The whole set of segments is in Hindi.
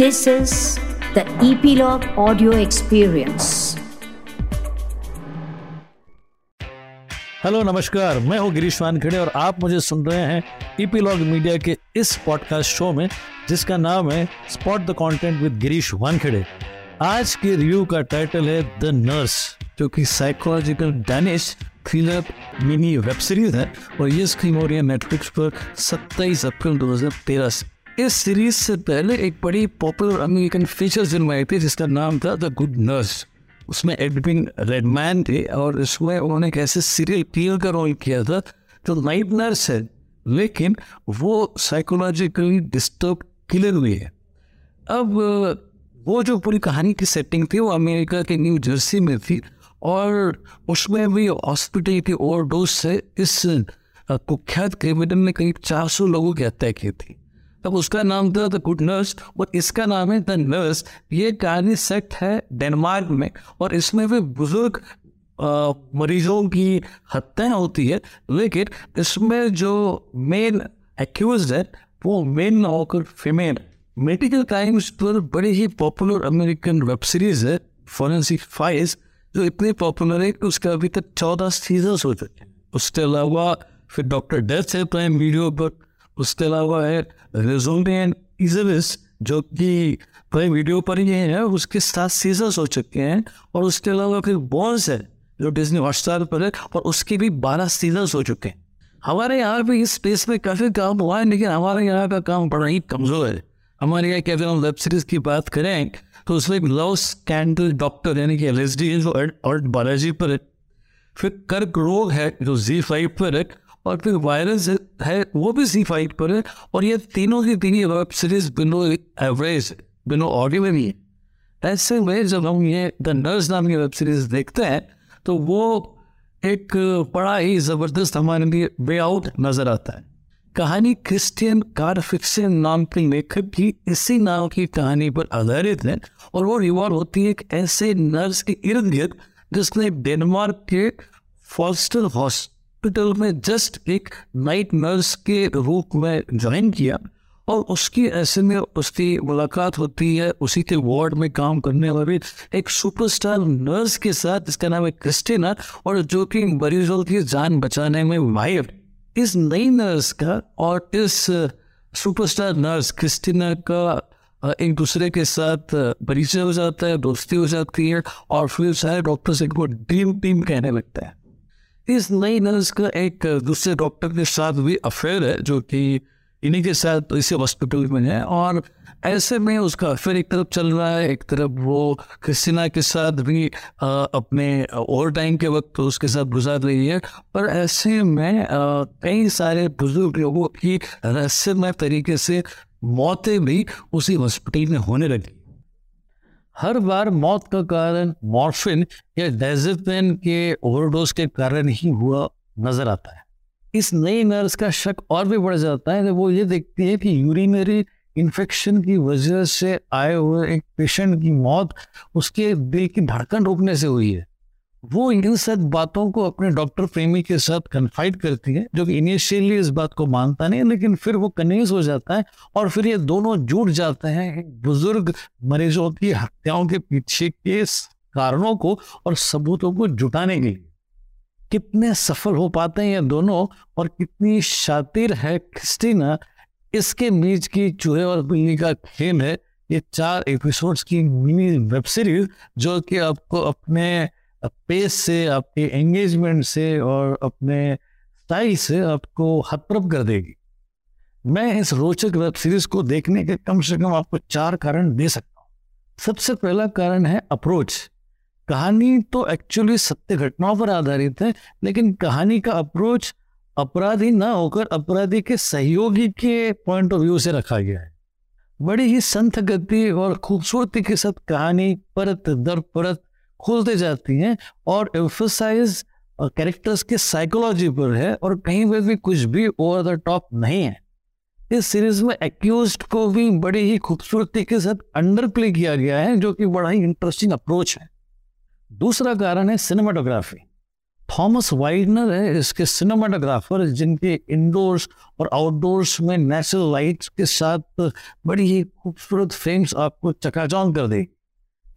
This is the Epilogue Audio Experience. Hello नमस्कार। मैं हूँ गिरीश वानखेड़े और आप मुझे सुन रहे हैं ईपीलॉग मीडिया के इस पॉडकास्ट शो में, जिसका नाम है spot the content with Girish Wankhede. आज के रिव्यू का टाइटल है द नर्स जो कि psychological Danish thriller mini web series है, और ये स्क्रीन हो रही है नेटफ्लिक्स पर 27 अप्रैल 2013 से। इस सीरीज़ से पहले एक बड़ी पॉपुलर अमेरिकन फीचर फ़िल्म आई थी, जिसका नाम था द गुड नर्स उसमें एडविन रेडमैन थे और इसमें उन्होंने एक ऐसे सीरियल किलर का रोल किया था जो नाइट नर्स है, लेकिन वो साइकोलॉजिकली डिस्टर्ब किलर हुई है। अब, वो जो पूरी कहानी की सेटिंग थी, वो अमेरिका के न्यू जर्सी में थी और उसमें भी हॉस्पिटल की ओवरडोज से इस, कुख्यात क्रिमिनल ने करीब 400 लोगों की हत्या की थी। तब उसका नाम था द गुड नर्स और इसका नाम है द नर्स। ये कहानी सेट है डेनमार्क में और इसमें भी बुज़ुर्ग मरीजों की हत्याएँ होती है, लेकिन इसमें जो मेन एक्यूज है, वो मेन ना होकर फीमेल मेडिकल क्राइम्स पर बड़ी ही पॉपुलर अमेरिकन वेब सीरीज़ है फॉरेंसिक फाइल्स जो इतनी पॉपुलर है कि उसका अभी तक चौदह सीज़न हो चुके हैं। उसके अलावा फिर डॉक्टर डेथ है प्राइम वीडियो पर उसके अलावा है रेजोलियन इजलिस जो कि प्राइम वीडियो पर ही है, उसके साथ सीज़न हो चुके हैं और उसके अलावा फिर बॉन्स है जो डिज्नी हॉटस्टार पर है और उसके भी बारह सीज़न हो चुके हैं। हमारे यहाँ पे इस स्पेस में काफ़ी काम हुआ है, लेकिन हमारे यहाँ का काम बड़ा ही कमज़ोर है। हमारे यहाँ क्या हम वेब सीरीज़ की बात करें तो उसमें एक लव स्कैंडल डॉक्टर यानी कि एल एस डी और बालाजी पर है। फिर कर्क रोग है, जो जी फाइव पर है और फिर वायरस है वो भी सी फाइव पर है और ये तीनों की तीन वेब सीरीज़ बिनो एवरेज बिनो ऑडियो में भी है। ऐसे में जब हम ये द नर्स नाम की वेब सीरीज़ देखते हैं तो वो एक बड़ा ही ज़बरदस्त हमारे लिए वे आउट नज़र आता है। कहानी क्रिस्टियन कार फिक्सन नाम के लेखक की इसी नाम की कहानी पर आधारित है और वो रिवॉल्व होती है एक ऐसे नर्स के इर्द गिर्द जिसने डेनमार्क के फॉस्टर हॉस्पिटल में जस्ट एक नाइट नर्स के रूप में ज्वाइन किया और उसकी ऐसे में उसकी मुलाकात होती है, उसी के वार्ड में काम करने वाले एक सुपरस्टार नर्स के साथ, जिसका नाम है क्रिस्टीना और जो कि मरीजों की जान बचाने में माहिर इस नई नर्स का और इस सुपरस्टार नर्स क्रिस्टीना का एक दूसरे के साथ परिचय हो जाता है, दोस्ती हो जाती है और फिर सारे डॉक्टर से इनको ड्रीम टीम कहने लगता है। इस नई नर्स का एक दूसरे डॉक्टर के साथ भी अफेयर है जो कि इन्हीं के साथ इसी हॉस्पिटल में है और ऐसे में उसका फिर एक तरफ़ चल रहा है एक तरफ़ वो क्रिस्टीना के साथ भी आ, अपने ओवर टाइम के वक्त तो उसके साथ गुजार रही है। पर ऐसे में कई सारे बुज़ुर्ग लोगों की रहस्यमय तरीके से मौतें भी उसी हॉस्पिटल में होने लगी। हर बार मौत का कारण मॉर्फिन या डेजिपेन के ओवरडोज के कारण ही हुआ नज़र आता है। इस नई नर्स का शक और भी बढ़ जाता है वो ये देखती है कि यूरिनरी इन्फेक्शन की वजह से आए हुए एक पेशेंट की मौत उसके दिल की धड़कन रोकने से हुई है। वो इन सब बातों को अपने डॉक्टर प्रेमी के साथ कन्फाइड करती है, जो कि इनिशियली इस बात को मानता नहीं लेकिन फिर वो कन्विंस हो जाता है और फिर ये दोनों जुट जाते हैं बुज़ुर्ग मरीजों की हत्याओं के पीछे के कारणों को और सबूतों को जुटाने के लिए। कितने सफल हो पाते हैं ये दोनों और कितनी शातिर है क्रिस्टीना। इसके बीच की चूहे और बिल्ली का खेल है। ये चार एपिसोड्स की मिनी वेब सीरीज़ जो कि आपको अपने पेस से, आपके एंगेजमेंट से और अपने स्टाइल से आपको हतप्रभ कर देगी। मैं इस रोचक वेब सीरीज़ को देखने के कम से कम आपको चार कारण दे सकता हूँ। सबसे पहला कारण है अप्रोच कहानी तो एक्चुअली सत्य घटनाओं पर आधारित है, लेकिन कहानी का अप्रोच अपराधी ना होकर अपराधी के सहयोगी के पॉइंट ऑफ़ व्यू से रखा गया है। बड़ी ही संत गति और खूबसूरती के साथ कहानी परत दर परत खोलते जाती हैं और एम्फोसाइज कैरेक्टर्स के साइकोलॉजी पर है और कहीं पर भी कुछ भी ओवर द टॉप नहीं है। इस सीरीज़ में एक्यूज को भी बड़ी ही खूबसूरती के साथ अंडर प्ले किया गया है, जो कि बड़ा ही इंटरेस्टिंग अप्रोच है। दूसरा कारण है सिनेमाटोग्राफी थॉमस वाइडनर है इसके सिनेमाटोग्राफर जिनके इंडोर्स और आउटडोर्स में नेचुरल लाइट्स के साथ बड़ी ही खूबसूरत फ्रेम्स आपको चकाचौंध कर दे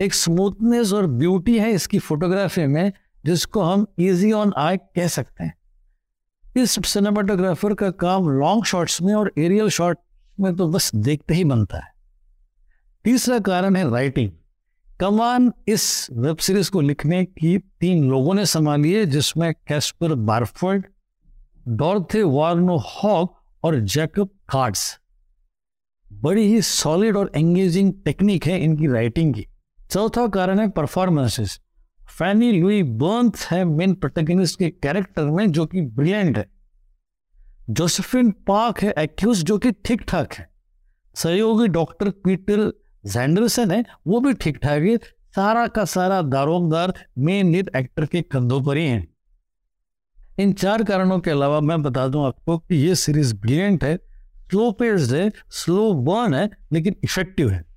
एक स्मूथनेस और ब्यूटी है इसकी फोटोग्राफी में, जिसको हम इजी ऑन आई कह सकते हैं। इस सिनेमाटोग्राफर का काम लॉन्ग शॉट्स में और एरियल शॉट में तो बस देखते ही बनता है। तीसरा कारण है राइटिंग कमान इस वेब सीरीज़ को लिखने की तीन लोगों ने संभाली है, जिसमें Kasper Barfoed Dorthe Warno Hogh और जैकब कार्ड्स बड़ी ही सॉलिड और एंगेजिंग टेक्निक है इनकी राइटिंग की। चौथा कारण है परफॉर्मेंसेस फैनी लुई बर्न्स है मेन प्रोटेगनिस्ट के कैरेक्टर में जो कि ब्रिलियंट है। जोसेफिन पार्क है एक्यूज जो कि ठीक ठाक है। सहयोगी डॉक्टर पीटर जैंडरसन है, वो भी ठीक ठाक है। सारा का सारा दारोमदार मेन लीड एक्टर के कंधों पर ही है। इन चार कारणों के अलावा मैं बता दूँ आपको कि ये सीरीज़ ब्रिलियंट है स्लो पेस्ड है स्लो बर्न है, लेकिन इफ़ेक्टिव है।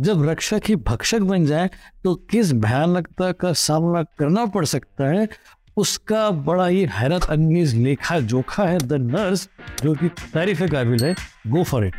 जब रक्षक ही भक्षक बन जाए तो किस भयानकता का सामना करना पड़ सकता है? उसका बड़ा ही हैरत अंगेज लेखा जोखा है द नर्स, जो कि तारीफ़ काबिल है। Go for it